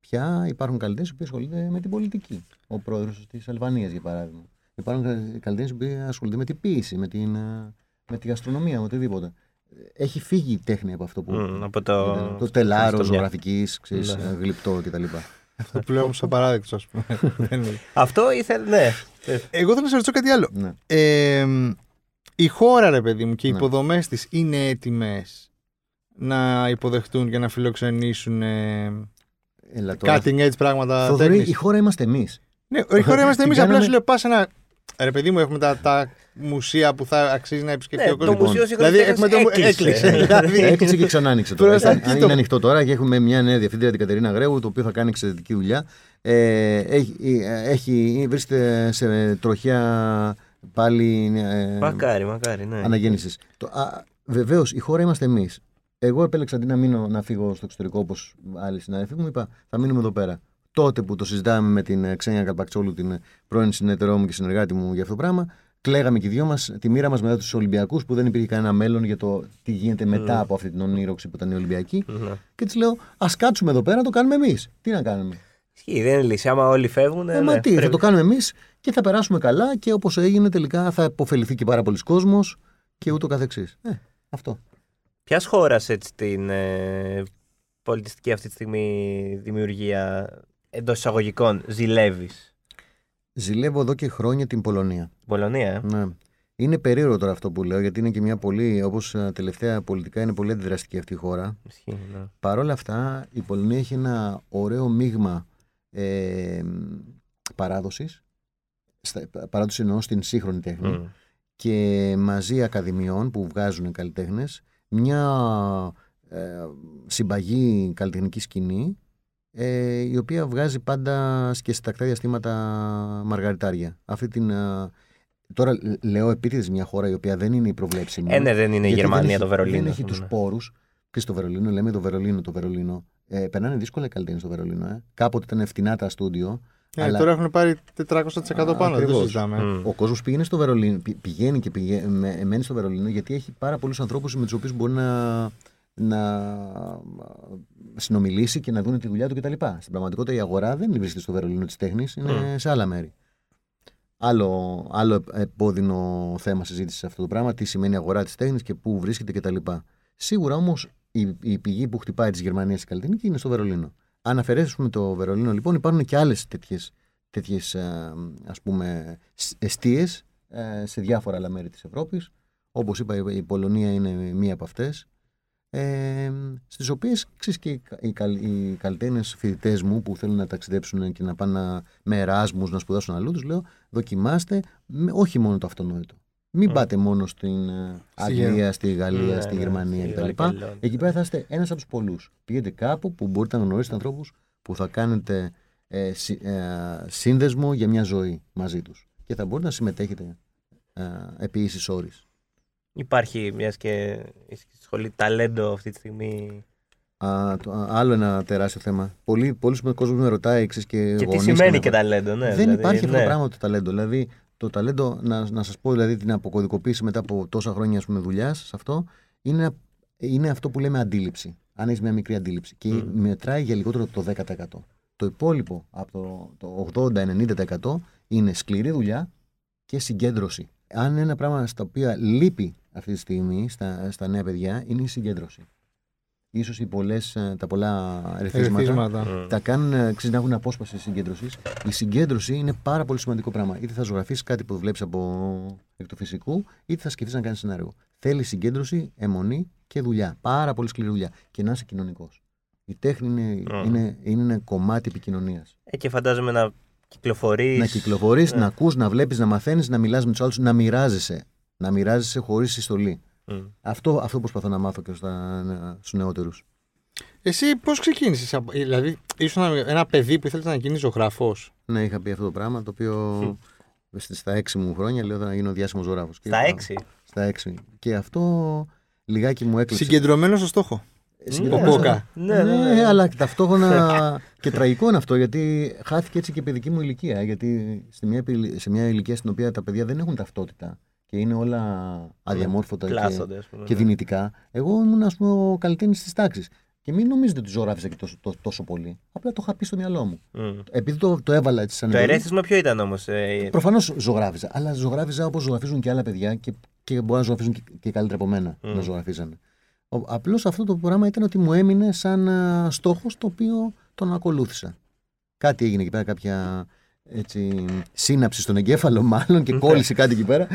Πια υπάρχουν καλλιτέχνες που ασχολούνται με την πολιτική. Ο πρόεδρος της Αλβανίας, για παράδειγμα. Υπάρχουν καλλιτέχνες που ασχολούνται με την ποίηση, με, την, ε, με τη γαστρονομία, με οτιδήποτε. Έχει φύγει η τέχνη από αυτό που. Μμ, από το. το τελάρο, στο μια- ζωγραφικής, Ναι. γλυπτό κτλ. Αυτό που λέω σαν παράδειγμα, ας πούμε. Δεν είναι. Αυτό ήθελε. Ναι. Εγώ θέλω να σε ρωτήσω κάτι άλλο. ναι. Ε, η χώρα, ρε παιδί μου, και οι Ναι. υποδομές της είναι έτοιμες να υποδεχτούν και να φιλοξενήσουν ε, Έλα τώρα. cutting edge πράγματα. Θοδωρή, τέχνης. η χώρα είμαστε εμείς. Ναι, η χώρα είμαστε Την εμεί. Απλά κάναμε- σου λέω, πας ένα. Ρε παιδί μου, έχουμε τα, τα μουσεία που θα αξίζει να επισκεφτεί Ναι, ο το κόσμος. Μουσείο Σύγχρονης δηλαδή, Τέχνης έχουμε το. έκλεισε. Έκλεισε. δηλαδή, Έκλεισε και ξανά άνοιξε τώρα. Προς τα Αν εκεί είναι το- ανοιχτό τώρα και έχουμε μια νέα διευθύντρια, την Κατερίνα Γρέου, το οποίο θα κάνει εξαιρετική δουλειά. Ε, έχει, έχει, βρίσκεται σε τροχιά πάλι ε, Μακάρι, μακάρι, ναι. αναγέννησης. Βεβαίως, η χώρα είμαστε εμείς. Εγώ επέλεξα αντί να μείνω να φύγω στο εξωτερικό όπως άλλοι συνάδελφοι μου, είπα θα μείνουμε εδώ πέρα. Τότε που το συζητάμε με την ε, Ξένια Καλπαξόλου, την ε, πρώην συνεταιρό μου και συνεργάτη μου για αυτό το πράγμα, κλαίγαμε και οι δυο μας τη μοίρα μας μετά τους Ολυμπιακούς που δεν υπήρχε κανένα μέλλον για το τι γίνεται μετά από αυτή την ονείροξη που ήταν οι Ολυμπιακοί. Ναι. Και της λέω, ας κάτσουμε εδώ πέρα να το κάνουμε εμείς. Τι να κάνουμε; Ισχύει, δεν είναι λύση. Άμα όλοι φεύγουν. Ε, μα τι, θα το κάνουμε εμείς και θα περάσουμε καλά και όπως έγινε τελικά θα υποφεληθεί και πάρα πολλοί κόσμος και ούτω καθεξής. Ε, αυτό. Ποια χώρα έτσι την ε, πολιτιστική αυτή τη στιγμή δημιουργία εντός εισαγωγικών ζηλεύεις; Ζηλεύω εδώ και χρόνια την Πολωνία. Πολωνία, ε; Ναι. Είναι περίεργο τώρα αυτό που λέω, γιατί είναι και μια πολύ, όπως τελευταία πολιτικά, είναι πολύ αντιδραστική αυτή η χώρα. Ισχύει, ναι. Παρ' όλα αυτά, η Πολωνία έχει ένα ωραίο μείγμα ε, παράδοσης. Παράδοση εννοώ στην σύγχρονη τέχνη. Μμ. και μαζί ακαδημιών που βγάζουν καλλιτέχνες μια ε, συμπαγή καλλιτεχνικής σκηνή ε, η οποία βγάζει πάντα και σε τακτά διαστήματα μαργαριτάρια. Αυτή την, ε, τώρα λ- λέω επίτηδες μια χώρα η οποία δεν είναι η προβλέψιμη. Ε, ναι, δεν είναι η γιατί Γερμανία δεν έχει, το Βερολίνο. Δεν έχει ας πούμε, τους ναι. πόρους. Και στο Βερολίνο, λέμε το Βερολίνο, το Βερολίνο. Ε, περνάνε δύσκολα οι καλλιτέχνες στο Βερολίνο. Ε. Κάποτε ήταν φτηνά τα στούντιο. Ε, αλλά Τώρα έχουν πάρει 400% πάνω, δεν το ακριβώς. συζητάμε. Μμ. ο κόσμος πήγαινε στο Βερολίνο, πη- πηγαίνει και πηγαίνει, με- μένει στο Βερολίνο γιατί έχει πάρα πολλούς ανθρώπους με τους οποίους μπορεί να, να συνομιλήσει και να δουν τη δουλειά του κτλ. Στην πραγματικότητα η αγορά δεν βρίσκεται στο Βερολίνο της τέχνης, είναι Μμ. σε άλλα μέρη. Άλλο, άλλο επώδυνο θέμα συζήτησης σε αυτό το πράγμα, τι σημαίνει αγορά της τέχνης και πού βρίσκεται κτλ. Σίγουρα όμως η, η πηγή που χτυπάει τη Γερμανία η καλλιτεχνική είναι στο Βερολίνο. Αν αφαιρέσουμε το Βερολίνο, λοιπόν, υπάρχουν και άλλες τέτοιες τέτοιες, ε, ας πούμε εστίες ε, σε διάφορα άλλα μέρη της Ευρώπης. Όπως είπα η- η Πολωνία είναι μία από αυτές. Ε, στις οποίες ξέρεις, και οι, κα- οι, καλ- οι καλλιτέχνες φοιτητές μου που θέλουν να ταξιδέψουν και να πάνε να- με εράσμους να σπουδάσουν αλλού τους λέω δοκιμάστε με, όχι μόνο το αυτονόητο. Μην Mm. πάτε μόνο στην ε, Αγγλία, Γερμανία. στη Γαλλία, Ναι, στη ναι, Γερμανία στη κτλ. Βαρκελόνη. Εκεί πέρα θα είστε ένας από τους πολλούς. Πήγαινε κάπου που μπορείτε να γνωρίσετε ανθρώπους που θα κάνετε ε, συ- ε, σύνδεσμο για μια ζωή μαζί τους. Και θα μπορείτε να συμμετέχετε ε, επί ίσης όρης. Υπάρχει μιας και η σχολή ταλέντο αυτή τη στιγμή; Α, το- α, άλλο ένα τεράστιο θέμα. Πολλοί, πολλοί κόσμος με ρωτάει ξέρεις, και, Και τι γονείς σημαίνει να- και ταλέντο, ναι. Δεν δηλαδή, υπάρχει αυτό ναι. το πράγμα το ταλέντο. Δηλαδή, το ταλέντο, να, να σας πω δηλαδή την αποκωδικοποίηση μετά από τόσα χρόνια δουλειάς σε αυτό, είναι, είναι αυτό που λέμε αντίληψη. Αν έχεις μια μικρή αντίληψη. Και Μμ. μετράει για λιγότερο το 10%. Το υπόλοιπο από το, το 80-90% είναι σκληρή δουλειά και συγκέντρωση. Αν ένα πράγμα στα οποία λείπει αυτή τη στιγμή στα, στα νέα παιδιά είναι η συγκέντρωση. Ίσως οι πολλές, ε, τα πολλά ερεθίσματα Ερεθίσματα. Μμ. τα κάνουν ε, ξέρεις, να έχουν απόσπαση συγκέντρωσης. Η συγκέντρωση είναι πάρα πολύ σημαντικό πράγμα. Είτε θα ζωγραφίσεις κάτι που βλέπεις από εκ του φυσικού, είτε θα σκεφτείς να κάνεις ένα έργο. Θέλει συγκέντρωση, αιμονή και δουλειά. Πάρα πολύ σκληρή δουλειά. Και να είσαι κοινωνικός. Η τέχνη είναι, Mm. είναι, είναι ένα κομμάτι επικοινωνίας. Ε, και φαντάζομαι να κυκλοφορείς. Να κυκλοφορείς, Ναι. να ακούς, να βλέπεις, να μαθαίνεις, να μιλάς με τους άλλους, να μοιράζεσαι. Να μοιράζεσαι χωρίς συστολή. Αυτό, αυτό προσπαθώ να μάθω και στους νεότερους. Εσύ πώς ξεκίνησες, Δηλαδή, ήσουν ένα- ένα παιδί που ήθελε να γίνεις ζωγράφο. Ναι, είχα πει αυτό το πράγμα το οποίο στις- στα έξι μου χρόνια λέω θα γίνω διάσημος ζωγράφος. Στα έξι; Στα έξι. Και αυτό λιγάκι μου έκλεισε. Συγκεντρωμένο στο στόχο. Ε, συγκεντρωμένος- Ο Κόκα. Ναι, ναι, ναι. αλλά ταυτόχρονα και τραγικό είναι αυτό γιατί χάθηκε έτσι και η παιδική μου ηλικία. Γιατί σε μια, επι- σε μια ηλικία στην οποία τα παιδιά δεν έχουν ταυτότητα και είναι όλα αδιαμόρφωτα και, Πλάσσονται, ας πούμε. και ναι. δυνητικά. Εγώ ήμουν, ας πούμε, ο καλλιτέχνης της τάξης. Και μην νομίζετε ότι ζωγράφιζα και τόσο, τόσο, τόσο πολύ. Απλά το είχα πει στο μυαλό μου. Μμ. Επειδή το, το έβαλα έτσι σαν Το εντολή, ερέθισμα ποιο ήταν όμως. Ε, Προφανώς ζωγράφιζα. Αλλά ζωγράφιζα όπως ζωγραφίζουν και άλλα παιδιά και, και μπορεί να ζωγραφίζουν και, και καλύτερα από μένα Μμ. να ζωγραφίζανε. Απλώς αυτό το πράγμα ήταν ότι μου έμεινε σαν στόχος το οποίο τον ακολούθησα. Κάτι έγινε εκεί πέρα, κάποια, έτσι, σύναψη στον εγκέφαλο μάλλον και κόλλησε κάτι εκεί πέρα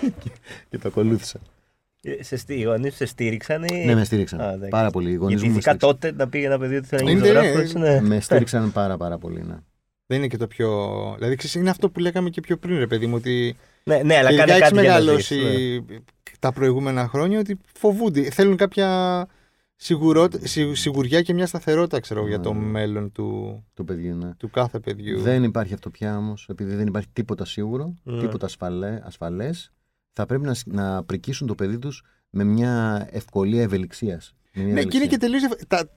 και, και το ακολούθησα. Ε, Σε στή, οι γονείς σε στήριξαν ή. Ναι, με στήριξαν. Α, εντάξει. πάρα πολύ. Οι γονείς Γιατί μου με ειδικά στήριξαν. τότε να πήγε ένα παιδί ότι θέλει να γίνει Είναι, φωτογράφος, ναι. ναι. Με στήριξαν πάρα πάρα πολύ. Ναι. Δεν είναι και το πιο. Δηλαδή, ξέρεις, είναι αυτό που λέγαμε και πιο πριν, ρε παιδί μου, ότι. Ναι, ναι, αλλά και κάνε ειδικά κάτι έχει για να μεγαλώσει ζεις, ναι. τα προηγούμενα χρόνια ότι φοβούνται. Θέλουν κάποια σιγουρό- σι- σιγουριά και μια σταθερότητα, ξέρω εγώ, για το Ναι. μέλλον του, Το παιδί, ναι. του κάθε παιδιού. Δεν υπάρχει αυτό πια όμως, επειδή δεν υπάρχει τίποτα σίγουρο, Ναι. τίποτα ασφαλέ, ασφαλές, θα πρέπει να, σ- να πρικίσουν το παιδί τους με μια ευκολία ευελιξίας. Ναι, και είναι και τελείως. Τα...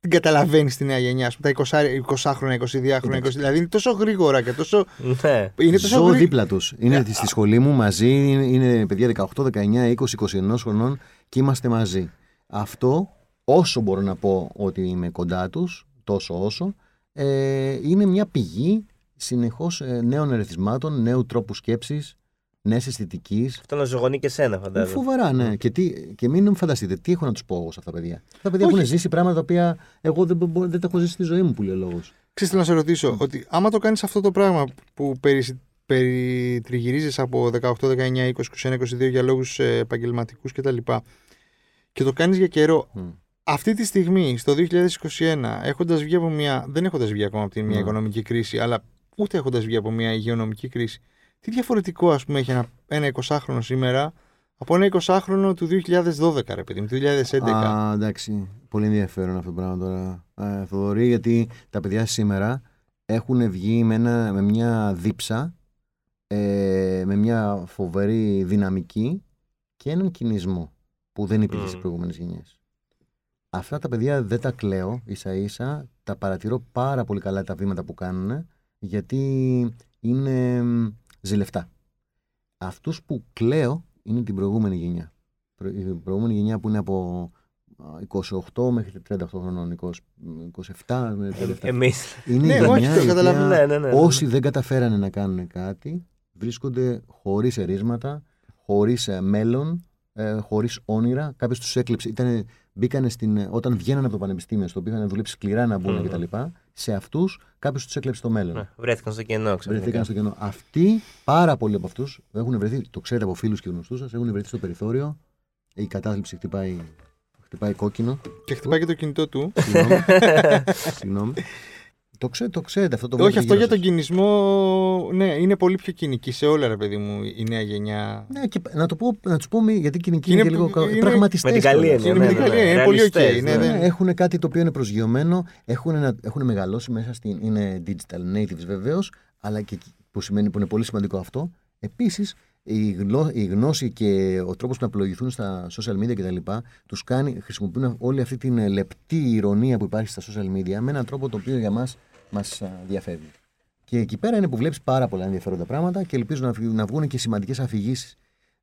Την καταλαβαίνεις τη νέα γενιά, ας πούμε, τα 20, 20 χρόνια, 22 χρόνια, 20, δηλαδή είναι τόσο γρήγορα και τόσο. Ναι. Είναι τόσο Ζω γρή- δίπλα τους. Είναι Ναι. στη σχολή μου μαζί, είναι, είναι παιδιά 18, 19, 20, 21 χρονών και είμαστε μαζί. Αυτό, όσο μπορώ να πω ότι είμαι κοντά τους, τόσο όσο, ε, είναι μια πηγή συνεχώς νέων ερεθισμάτων, νέου τρόπου σκέψης, νέα αισθητικής. Αυτό να ζωγονεί και σένα, φαντάζομαι. Φοβερά, ναι. Και, τι, και μην φανταστείτε, τι έχω να τους πω εγώ σε αυτά τα παιδιά; Αυτά τα παιδιά Όχι. έχουν ζήσει πράγματα τα οποία εγώ δεν, μπο- δεν τα έχω ζήσει στη ζωή μου, που λέει ο λόγος. Ξέρεις, θέλω να σε ρωτήσω, ότι άμα το κάνεις αυτό το πράγμα που περι, περιτριγυρίζεις από 18, 19, 20, 21, 22 για λόγους επαγγελματικούς κτλ. Και το κάνεις για καιρό, αυτή τη στιγμή, στο 2021, έχοντας βγει από μια. Δεν έχοντας βγει ακόμα από τη μια Ναι. οικονομική κρίση, αλλά ούτε έχοντας βγει από μια υγειονομική κρίση, τι διαφορετικό, ας πούμε, έχει ένα, ένα 20χρονο σήμερα από ένα 20χρονο του 2012, ρε παιδί μου, του 2011. Α, εντάξει. Πολύ ενδιαφέρον αυτό το πράγμα τώρα. Ε, Θοδωρή, γιατί τα παιδιά σήμερα έχουν βγει με, ένα, με μια δίψα, ε, με μια φοβερή δυναμική και έναν κινησμό που δεν υπήρχε στις Μμμ. προηγούμενες γενιές. Αυτά τα παιδιά δεν τα κλαίω ίσα ίσα, τα παρατηρώ πάρα πολύ καλά τα βήματα που κάνουν γιατί είναι μ, ζηλευτά. Αυτούς που κλαίω είναι την προηγούμενη γενιά. Προ- Η προηγούμενη γενιά που είναι από α, 28 μέχρι 38 χρονών, 20, 27 μέχρι 37. Εμείς. Είναι Ναι, η όχι, γενιά το η καταλαβαίνω. οποία Ναι, ναι, ναι. όσοι δεν καταφέρανε να κάνουν κάτι βρίσκονται χωρίς ερίσματα, χωρίς ε, μέλλον, ε, χωρίς όνειρα. Κάποιος τους έκλειψε. Ήτανε, μπήκανε στην, ε, όταν βγαίνανε από το πανεπιστήμιο, στο οποίο είχαν δουλέψει σκληρά να μπουν Μμμ. κτλ. Σε αυτούς κάποιος τους έκλεψε το μέλλον. Ναι, Βρέθηκαν στο κενό, Βρεθήκαν ξαφνικά. στο κενό. Αυτοί, πάρα πολλοί από αυτούς, έχουν βρεθεί, το ξέρετε από φίλους και γνωστούς σας, έχουν βρεθεί στο περιθώριο. Η κατάθλιψη χτυπάει, χτυπάει κόκκινο. Και χτυπάει και το κινητό του. Συγγνώμη. Συγγνώμη. Το, ξέ, το ξέρετε αυτό το Όχι, βλέπετε αυτό γύρω για τον σας. κυνισμό, ναι, είναι πολύ πιο κυνική σε όλα, ρε παιδί μου, η νέα γενιά. Ναι, και να, το πω, να τους πω μη- γιατί κυνική Είναι είναι, και λίγο που- κα- είναι- πραγματιστές Με την καλή κιόλας. έννοια. Είναι με ναι, την ναι, καλή ναι. έννοια, είναι πολύ οκ, Ρεαλιστές, ναι, ναι. ναι. Ναι, έχουν κάτι το οποίο είναι προσγειωμένο, έχουν, ένα- έχουν μεγαλώσει μέσα στην. είναι digital natives βεβαίως, αλλά και που σημαίνει που είναι πολύ σημαντικό αυτό. Επίσης, η, γνώ, η γνώση και ο τρόπος να πλοηγηθούν στα social media κτλ. τους κάνει, χρησιμοποιούν όλη αυτή την ε, λεπτή ηρωνία που υπάρχει στα social media με έναν τρόπο το οποίο για μας μας α, διαφεύγει. Και εκεί πέρα είναι που βλέπεις πάρα πολλά ενδιαφέροντα πράγματα και ελπίζω να, φυ- να βγουν και σημαντικές αφηγήσεις.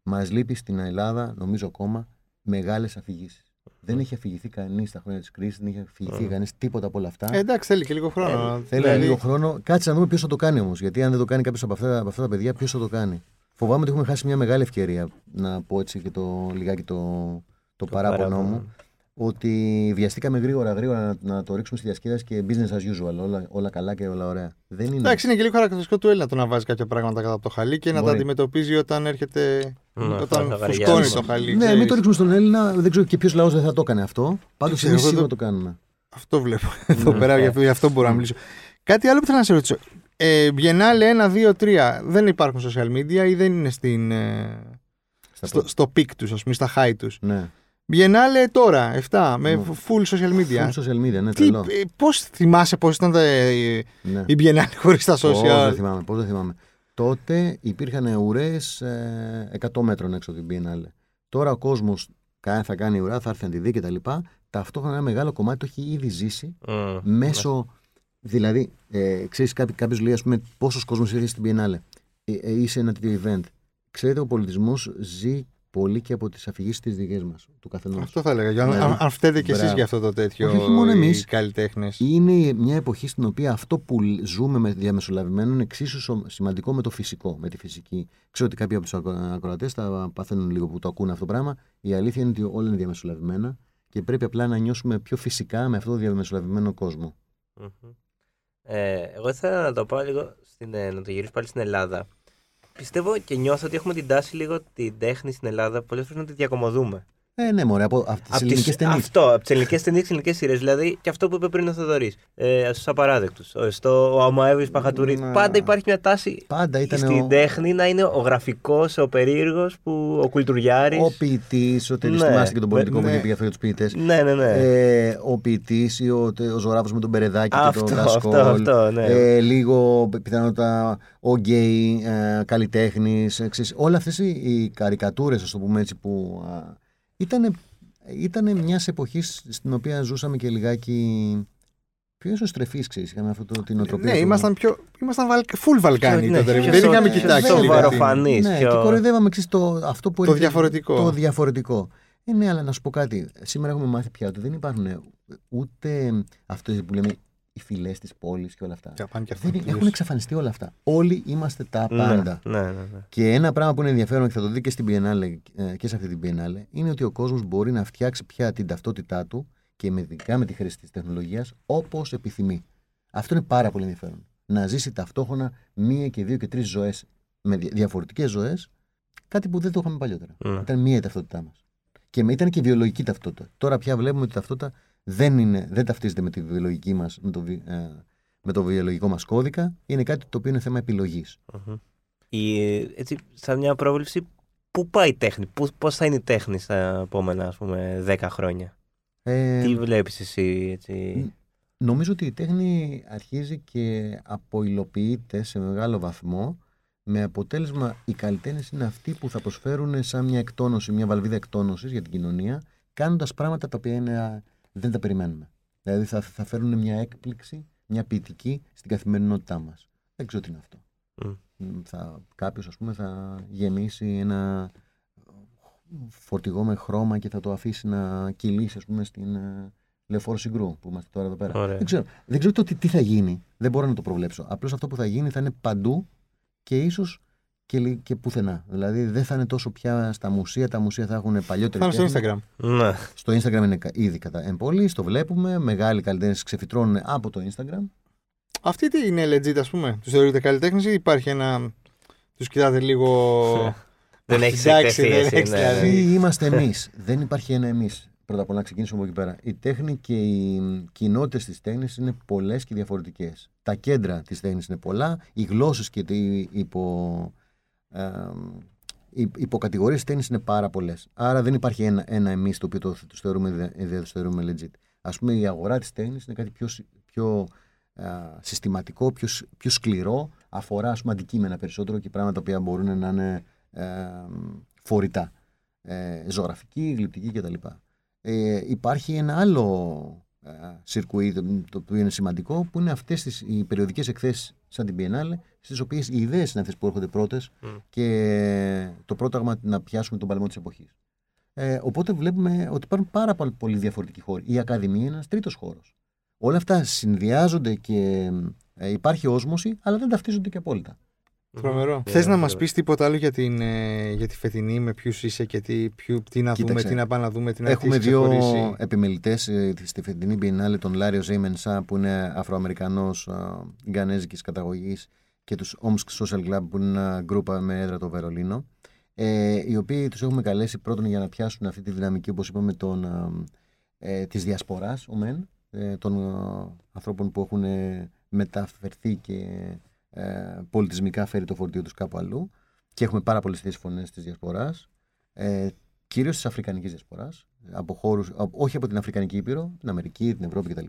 Μας λείπει στην Ελλάδα, νομίζω ακόμα, μεγάλες αφηγήσεις. Δεν έχει αφηγηθεί κανείς στα χρόνια της κρίσης, δεν έχει αφηγηθεί κανείς τίποτα από όλα αυτά. Ε, εντάξει, θέλει και λίγο χρόνο. Θέλει Δηλαδή, λίγο χρόνο. Κάτσε να δούμε ποιος θα το κάνει όμως. Γιατί αν δεν το κάνει κάποιος από, αυτά- από αυτά τα παιδιά, ποιος θα το κάνει. Φοβάμαι ότι έχουμε χάσει μια μεγάλη ευκαιρία να πω έτσι και το λιγάκι το, το, παράπονο παράπονο. μου. Ότι βιαστήκαμε γρήγορα γρήγορα να, να το ρίξουμε στη διασκέδαση και business as usual. Όλα, όλα καλά και όλα ωραία. Δεν είναι. Εντάξει, είναι και λίγο χαρακτηριστικό του Έλληνα το να βάζει κάποια πράγματα κατά από το χαλί και να τα Μπορεί. αντιμετωπίζει όταν έρχεται. Ναι, όταν θα φουσκώνει βαριάζει. το χαλί. ναι, ξέρεις. μην το ρίξουμε στον Έλληνα. Δεν ξέρω και ποιος λαός δεν θα το έκανε αυτό. Πάντως ξέρω, εμείς εγώ σίγουρα το- το κάνουμε. Αυτό βλέπω εδώ Ναι. πέρα, γι' αυτό- γι' αυτό μπορώ να μιλήσω. Κάτι άλλο που θέλω να σε ρωτήσω. Ε, Biennale 1, 2, 3 δεν υπάρχουν social media ή δεν είναι στην, ε, Στα στο, πρώτα. στο peak τους, ας πούμε, στα high τους; Ναι. Biennale τώρα, 7, με Ναι. full social media. Full social media, ναι, Τι, τρελό. ε, πώς θυμάσαι πώς ήταν τα, ε, Ναι. η Biennale χωρίς τα Πώς δεν social; θυμάμαι, πώς δεν θυμάμαι. Τότε υπήρχαν ουρές ε, 100 μέτρων έξω από την Biennale. Τώρα ο κόσμος κα- θα κάνει ουρά, θα έρθει να τη δει κτλ. Ταυτόχρονα ένα μεγάλο κομμάτι το έχει ήδη ζήσει Μμ. μέσω. Δηλαδή, ε, ξέρεις, κάποιος λέει, ας πούμε, πόσος κόσμος ήρθε στην Biennale ε, ε, ή σε ένα τέτοιο event. Ξέρετε, ο πολιτισμός ζει πολύ και από τις αφηγήσεις της δικές μας, του καθενός. Αυτό θα έλεγα. Αν, Ναι. αν, αν φταίτε κι εσείς Μπράβο. για αυτό το τέτοιο Όχι, όχι μόνο εμείς. οι καλλιτέχνες. Είναι μια εποχή στην οποία αυτό που λ- ζούμε με διαμεσολαβημένο είναι εξίσου σο- σημαντικό με το φυσικό, με τη φυσική. Ξέρω ότι κάποιοι από τους ακροατές τα παθαίνουν λίγο που το ακούνε αυτό το πράγμα. Η αλήθεια είναι ότι όλα είναι διαμεσολαβημένα και πρέπει απλά να νιώσουμε πιο φυσικά με αυτό το διαμεσολαβημένο κόσμο. Μμμ. Ε, εγώ ήθελα να το πάω λίγο, στην, ε, να το γυρίσω πάλι στην Ελλάδα. Πιστεύω και νιώθω ότι έχουμε την τάση λίγο την τέχνη στην Ελλάδα πολλές φορές να τη διακομωδούμε. Ε, ναι, μωρέ, από, από τις Απ' ελληνικές τις- ταινίες. Αυτό, από τις ελληνικές ταινίες και ελληνικές σειρές. Δηλαδή και αυτό που είπε πριν ο Θοδωρής. Ε, Στους απαράδεκτους. Στο ο Αμαέβη Παχατουρί. Ναι. Πάντα υπάρχει μια τάση Πάντα ήταν στην ο, τέχνη να είναι ο γραφικός, ο περίεργος, ο κουλτουριάρης. ο ποιητής, ο Ναι. θυμάστε και τον πολιτικό Ναι. που είχε πει αυτό για τους ποιητές. Ναι, ναι, ναι. Ε, ο ποιητής ή ο, ο Ζωράφο με τον Περεδάκη αυτό, και τον αυτό, Δασκόλ. αυτό, ναι. ε, λίγο πιθανότατα ο γκέι ε, καλλιτέχνης. Όλα αυτές οι, οι καρικατούρες, ας το πούμε έτσι, που ήταν ήταν μιας εποχής στην οποία ζούσαμε και λιγάκι πιο εσωστρεφείς, ξέρεις. Είχαμε αυτό το, την οτροπία. Ναι, του- ήμασταν πιο. ήμασταν βαλ... full Βαλκάνοι Ναι, τότε. ρε. πιο Δεν σο- είχαμε πιο κοιτάξει. σοβαρό λίγο την- φανή. Ναι, πιο- και κοροϊδεύαμε ξέρεις, το, αυτό που Το έλεγε- διαφορετικό. Το διαφορετικό. Ε, ναι, αλλά να σου πω κάτι. Σήμερα έχουμε μάθει πια ότι δεν υπάρχουν ούτε αυτές που λέμε οι φυλές της πόλης και όλα αυτά. Και πάνε και Δεν, αυτό. έχουν εξαφανιστεί όλα αυτά. Όλοι είμαστε τα πάντα. Ναι, ναι, ναι, ναι. Και ένα πράγμα που είναι ενδιαφέρον και θα το δει και στην Biennale ε, και σε αυτή την Biennale είναι ότι ο κόσμος μπορεί να φτιάξει πια την ταυτότητά του και με, ειδικά με τη χρήση της τεχνολογίας όπως επιθυμεί. Αυτό είναι πάρα πολύ ενδιαφέρον. Να ζήσει ταυτόχρονα μία και δύο και τρεις ζωές με διαφορετικές ζωές, κάτι που δεν το είχαμε παλιότερα. Ναι. Ήταν μία η ταυτότητά μας. Και με- ήταν και βιολογική ταυτότητα. Τώρα πια βλέπουμε ότι η ταυτότητα δεν, είναι, δεν ταυτίζεται με τη βιολογική μας, με το, βι- ε, με το βιολογικό μας κώδικα. Είναι κάτι το οποίο είναι θέμα επιλογής. Μμμ. Η, έτσι, σαν μια πρόβλεψη, πού πάει η τέχνη, πού, πώς θα είναι η τέχνη στα επόμενα ας πούμε 10 χρόνια; Ε, Τι βλέπεις εσύ έτσι; Νομίζω ότι η τέχνη αρχίζει και αποϊλοποιείται σε μεγάλο βαθμό με αποτέλεσμα οι καλλιτέχνες είναι αυτοί που θα προσφέρουν σαν μια εκτόνωση, μια βαλβίδα εκτόνωσης για την κοινωνία, κάνοντας πράγματα τα οποία είναι, δεν τα περιμένουμε. Δηλαδή θα, θα φέρουν μια έκπληξη, μια ποιητική στην καθημερινότητά μας. Δεν ξέρω τι είναι αυτό. Μμ. Μ, Θα, κάποιος ας πούμε θα γεμίσει ένα φορτηγό με χρώμα και θα το αφήσει να κυλήσει ας πούμε στην ε, Λεωφόρο Συγκρού που είμαστε τώρα εδώ πέρα. Ωραία. Δεν ξέρω, δεν ξέρω το τι, τι θα γίνει. Δεν μπορώ να το προβλέψω. Απλώς αυτό που θα γίνει θα είναι παντού και ίσως και, λι- και πουθενά. Δηλαδή δεν θα είναι τόσο πια στα μουσεία. Τα μουσεία θα έχουν παλιότερη Θα είναι στο τέχνη. Instagram. Ναι. Στο Instagram είναι κα- ήδη κατά εμπολή, το βλέπουμε. Μεγάλοι καλλιτέχνες ξεφυτρώνουν από το Instagram. Αυτοί τι είναι legit, ας πούμε. Τους θεωρείτε καλλιτέχνες ή υπάρχει ένα. Τους κοιτάτε λίγο. Δεν Αχ, έχεις εντάξει, εκτεθεί δεν εσύ, έχεις ναι. δηλαδή. Ποιοι είμαστε εμείς. Δεν υπάρχει ένα εμείς. Πρώτα απ' όλα να ξεκινήσουμε από εκεί πέρα. Η τέχνη και οι κοινότητες της τέχνη είναι πολλές και διαφορετικές. Τα κέντρα της τέχνη είναι πολλά. Οι γλώσσες και οι υπο, ε, οι υποκατηγορίες τη τέχνη είναι πάρα πολλές. Άρα δεν υπάρχει ένα, ένα εμείς το οποίο το, το θεωρούμε, δε- δεν το θεωρούμε legit. Α πούμε, η αγορά της τέχνη είναι κάτι πιο, συ- πιο ε, συστηματικό, πιο, σ- πιο σκληρό. Αφορά ας πούμε, αντικείμενα περισσότερο και πράγματα τα οποία μπορούν να είναι ε, φορητά. Ε, ζωγραφική, γλυπτική κτλ. Ε, υπάρχει ένα άλλο ε, σιρκουί το, το οποίο είναι σημαντικό που είναι αυτές τις, οι περιοδικές εκθέσεις σαν την Biennale στις οποίες οι ιδέες είναι αυτές που έρχονται πρώτες Μμ. και το πρόταγμα να πιάσουμε τον παλμό της εποχής. Ε, οπότε βλέπουμε ότι υπάρχουν πάρα πολύ, πολύ διαφορετικοί χώροι. Η Ακαδημία είναι ένας τρίτος χώρος. Όλα αυτά συνδυάζονται και ε, υπάρχει όσμωση, αλλά δεν ταυτίζονται και απόλυτα. Τρομερό. Ε, Θες να μας βέβαια. πεις τίποτα άλλο για, την, ε, για τη φετινή, με ποιους είσαι και τι, ποιου, τι να Κοίταξε. δούμε, τι να πάμε να δούμε, τι να Έχουμε τι έχεις δύο ξεχωρίσει. επιμελητές στη φετινή Biennale, τον Λάριο Ζέιμενσα που είναι Αφροαμερικανός Γκανέζικης καταγωγής και τους Omsk Social Club που είναι ένα γκρούπα με έδρα το Βερολίνο. Ε, οι οποίοι τους έχουμε καλέσει πρώτον για να πιάσουν αυτή τη δυναμική, όπως είπαμε, των, ε, της διασποράς, ο μεν, ε, των ε, ανθρώπων που έχουν ε, μεταφερθεί και ε, πολιτισμικά φέρει το φορτίο τους κάπου αλλού και έχουμε πάρα πολλές τέτοιες φωνές της διασποράς ε, κυρίως της αφρικανικής διασποράς από χώρους, α- όχι από την Αφρικανική Ήπειρο, την Αμερική, την Ευρώπη κτλ.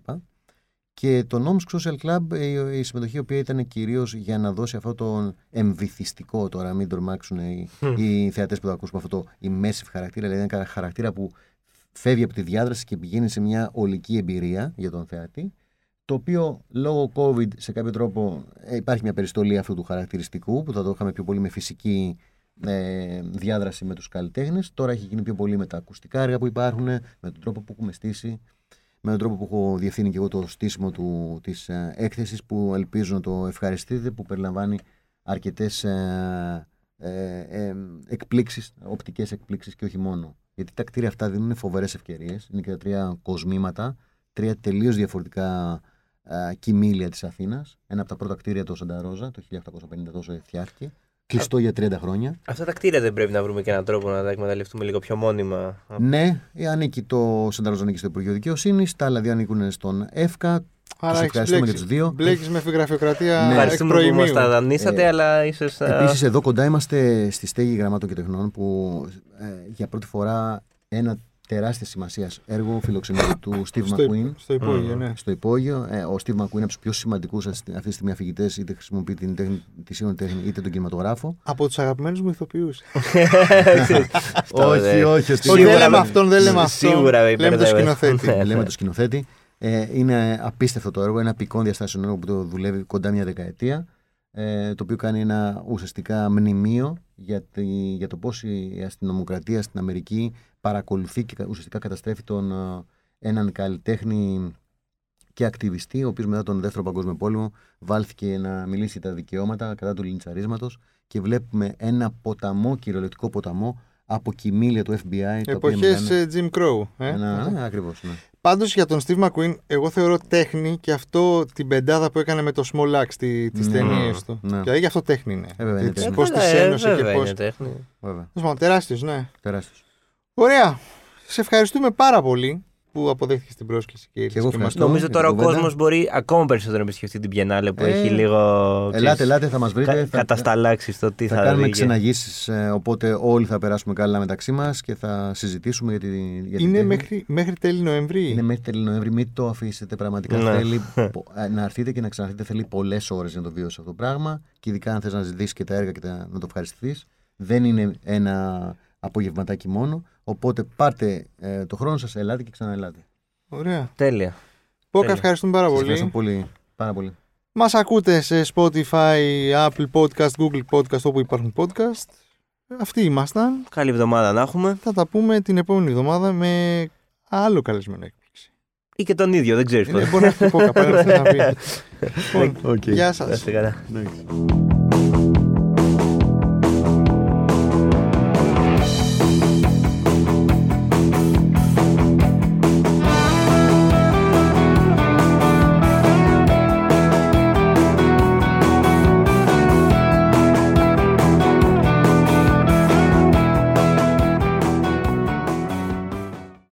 Και το Omsk Social Club, ε, η συμμετοχή η οποία ήταν κυρίως για να δώσει αυτό το εμβυθιστικό, τώρα μην τρομάξουν οι, οι θεατές που θα ακούσουμε αυτό το immersive χαρακτήρα, δηλαδή ένα χαρακτήρα που φεύγει από τη διάδραση και πηγαίνει σε μια ολική εμπειρία για τον θεατή, το οποίο λόγω COVID σε κάποιο τρόπο ε, υπάρχει μια περιστολή αυτού του χαρακτηριστικού που θα το είχαμε πιο πολύ με φυσική ε, διάδραση με τους καλλιτέχνες. Τώρα έχει γίνει πιο πολύ με τα ακουστικά έργα που υπάρχουν, με τον τρόπο που έχουμε στήσει, με τον τρόπο που έχω διευθύνει και εγώ το στήσιμο του, της ε, έκθεσης που ελπίζω να το ευχαριστείτε, που περιλαμβάνει αρκετές ε, ε, ε, εκπλήξεις, οπτικές εκπλήξεις και όχι μόνο. Γιατί τα κτίρια αυτά δίνουν φοβερές ευκαιρίες, είναι και τα τρία κοσμήματα, τρία τελείως διαφορετικά α, κοιμήλια της Αθήνας. Ένα από τα πρώτα κτίρια του Σανταρόζα, το 1850 τόσο φτιάχτηκε. Κλειστό για 30 χρόνια. Αυτά τα κτίρια δεν πρέπει να βρούμε και έναν τρόπο να τα εκμεταλλευτούμε λίγο πιο μόνιμα. Ναι, ε, ανήκει το Σανταρόζα ανήκει στο Υπουργείο Δικαιοσύνη, τα άλλα δύο ανήκουν στον ΕΦΚΑ. Άρα Τους έχεις ευχαριστούμε μπλέξει- και τους δύο. Μπλέκεις με γραφειοκρατία Ναι. εκ Ευχαριστούμε που μας προημίου. τα δανείσατε, Ε, αλλά ίσως. Επίσης, εδώ κοντά είμαστε στη στέγη γραμμάτων και τεχνών που ε, για πρώτη φορά ένα τεράστιας σημασίας έργο φιλοξενείται του Steve Στο, McQueen στο υπόγειο, ναι. στο υπόγειο. Ε, ο Steve McQueen είναι από τους πιο σημαντικούς αυτή τη στιγμή αφηγητές, είτε χρησιμοποιεί την τέχνη, τη σύγχρονη τέχνη είτε τον κινηματογράφο. Από τους αγαπημένους μου ηθοποιούς. όχι, όχι. ο Steve- Όχι, δεν Σίγουρα λέμε με- αυτόν, δεν λέμε αυτόν. σίγουρα με λέμε το υπερδεύεσαι. σκηνοθέτη. Ναι. Λέμε το σκηνοθέτη. Ε, είναι απίστευτο το έργο, ένα πικών διαστάσεων έργο που το δουλεύει κοντά μια δεκαετία. Ε, το οποίο κάνει ένα ουσιαστικά μνημείο για, τη, για το πώς η αστυνομοκρατία στην Αμερική παρακολουθεί και ουσιαστικά καταστρέφει τον, ε, έναν καλλιτέχνη και ακτιβιστή, ο οποίος μετά τον Δεύτερο Παγκόσμιο Πόλεμο βάλθηκε να μιλήσει για τα δικαιώματα κατά του λιντσαρίσματος και βλέπουμε ένα ποταμό, κυριολεκτικό ποταμό από κοιμήλια του FBI. τα οποία Εποχές μιλάνε- Jim Crow. Ε; Ένα, ναι, ακριβώς, ναι. Πάντως για τον Steve McQueen, εγώ θεωρώ τέχνη και αυτό την πεντάδα που έκανε με το Small Axe τι τις Ναι. ταινίες του. Ναι. Δηλαδή γι' αυτό τέχνη είναι. Ε, βέβαια είναι τέχνη. Πώς τη ένωσε και πώς. τέχνη. Τεράστιος, ναι. Τεράστιος. Ωραία. Σε ευχαριστούμε πάρα πολύ που αποδέχτηκες την πρόσκληση και ήρθες εγώ και μας ευχαριστώ. το- Νομίζω για τώρα ο την κουβέντα. κόσμος μπορεί ακόμα περισσότερο να επισκεφτεί την Πιενάλε που Ε, έχει λίγο. Ελάτε, ξέρεις, ελάτε, θα μας βρείτε. κα- θα, κατασταλάξεις το τι θα, θα, κάνουμε δει και- ξεναγήσεις, ε, οπότε όλοι θα περάσουμε καλά μεταξύ μας και θα συζητήσουμε για, τη, για την Είναι τέχνη. μέχρι, μέχρι τέλη Νοεμβρίου. Είναι μέχρι τέλη Νοέμβρη, μην το αφήσετε. Πραγματικά Ναι. θέλει πο- ε, να έρθετε και να ξαναρθείτε. Θέλει πολλές ώρες να το βιώσει αυτό το πράγμα. Και ειδικά αν θες να ζητήσεις και τα έργα και τα- να το ευχαριστηθείς. Δεν είναι ένα απογευματάκι μόνο. Οπότε πάρτε ε, το χρόνο σας, ελάτε και ξαναελάτε. Ωραία. Τέλεια. Πόκα, Τέλεια. ευχαριστούμε πάρα Σας πολύ. ευχαριστώ πολύ. Πάρα πολύ. Μας ακούτε σε Spotify, Apple Podcast, Google Podcast, όπου υπάρχουν podcast. Αυτοί ήμασταν. Καλή εβδομάδα να έχουμε. Θα τα πούμε την επόμενη εβδομάδα με άλλο καλεσμένο έκπληξη. Ή και τον ίδιο, δεν ξέρεις Ε, πότε. Μπορεί να έρθει το πόκα, πάλι να πει. Λοιπόν, Οκ. Γεια Να